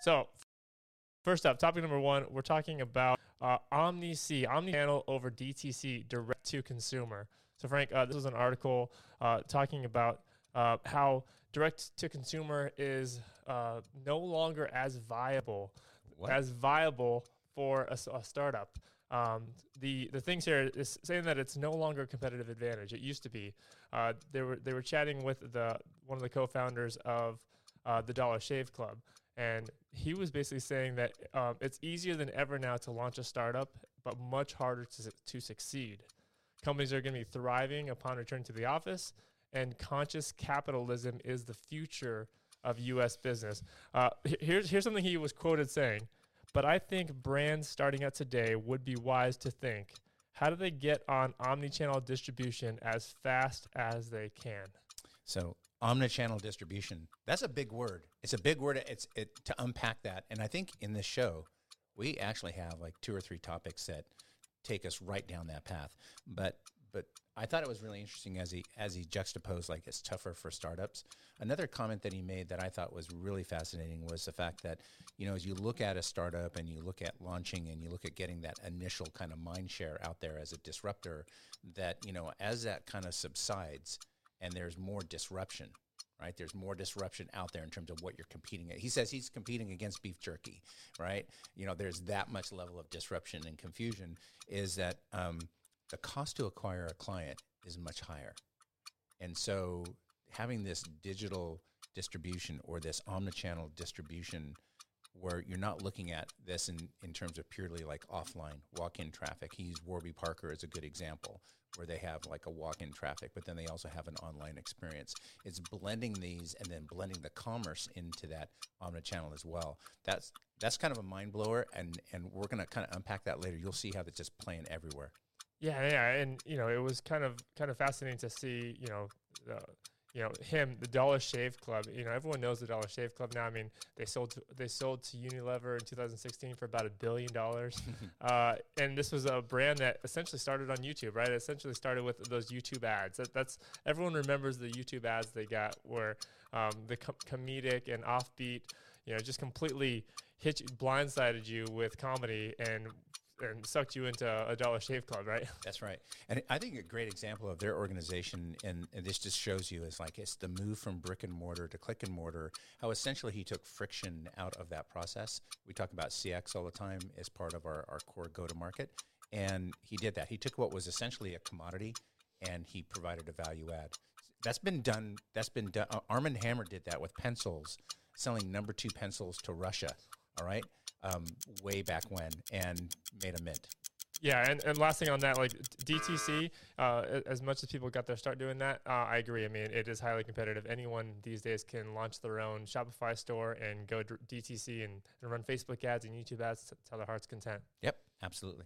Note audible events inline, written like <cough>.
So, first up, topic number one, we're talking about uh, OmniC, omni-channel over DTC, direct to consumer. So, Frank, uh, this was an article uh, talking about uh, how direct to consumer is uh, no longer as viable, What? as viable for a startup. Um, the the things here is saying that it's no longer a competitive advantage. It used to be. Uh, they were they were chatting with the one of the co-founders of uh, the Dollar Shave Club, and he was basically saying that um, it's easier than ever now to launch a startup, but much harder to to succeed. Companies are going to be thriving upon return to the office, and conscious capitalism is the future of U.S. business. Uh, here's here's something he was quoted saying. But I think brands starting out today would be wise to think how do they get on omni-channel distribution as fast as they can? So omnichannel distribution. That's a big word. It's a big word. It's it to unpack that. And I think in this show, we actually have like two or three topics that take us right down that path. But but I thought it was really interesting as he as he juxtaposed like it's tougher for startups. Another comment that he made that I thought was really fascinating was the fact that you know as you look at a startup and you look at launching and you look at getting that initial kind of mind share out there as a disruptor, that you know as that kind of subsides and there's more disruption right there's more disruption out there in terms of what you're competing at he says he's competing against beef jerky right you know there's that much level of disruption and confusion is that um, the cost to acquire a client is much higher and so having this digital distribution or this omnichannel distribution where you're not looking at this in, in terms of purely like offline walk-in traffic. He's Warby Parker as a good example, where they have like a walk-in traffic, but then they also have an online experience. It's blending these and then blending the commerce into that omnichannel as well. That's that's kind of a mind blower, and and we're gonna kind of unpack that later. You'll see how that's just playing everywhere. Yeah, yeah, and you know, it was kind of kind of fascinating to see, you know, uh, you know him, the Dollar Shave Club. You know, everyone knows the Dollar Shave Club now. I mean, they sold to, they sold to Unilever in 2016 for about a billion dollars, <laughs> uh, and this was a brand that essentially started on YouTube, right? It essentially started with those YouTube ads. That, that's everyone remembers the YouTube ads they got, where um, the com- comedic and offbeat, you know, just completely hit you, blindsided you with comedy and and sucked you into a Dollar Shave Club, right? <laughs> That's right. And I think a great example of their organization, and, and this just shows you, is like it's the move from brick and mortar to click and mortar, how essentially he took friction out of that process. We talk about CX all the time as part of our, our core go to market. And he did that. He took what was essentially a commodity and he provided a value add. That's been done. That's been done. Uh, Arm & Hammer did that with pencils, selling number two pencils to Russia. All right, um, way back when, and made a mint. Yeah, and, and last thing on that, like DTC, uh, as much as people got their start doing that, uh, I agree. I mean, it is highly competitive. Anyone these days can launch their own Shopify store and go DTC and, and run Facebook ads and YouTube ads t- till their heart's content. Yep, absolutely.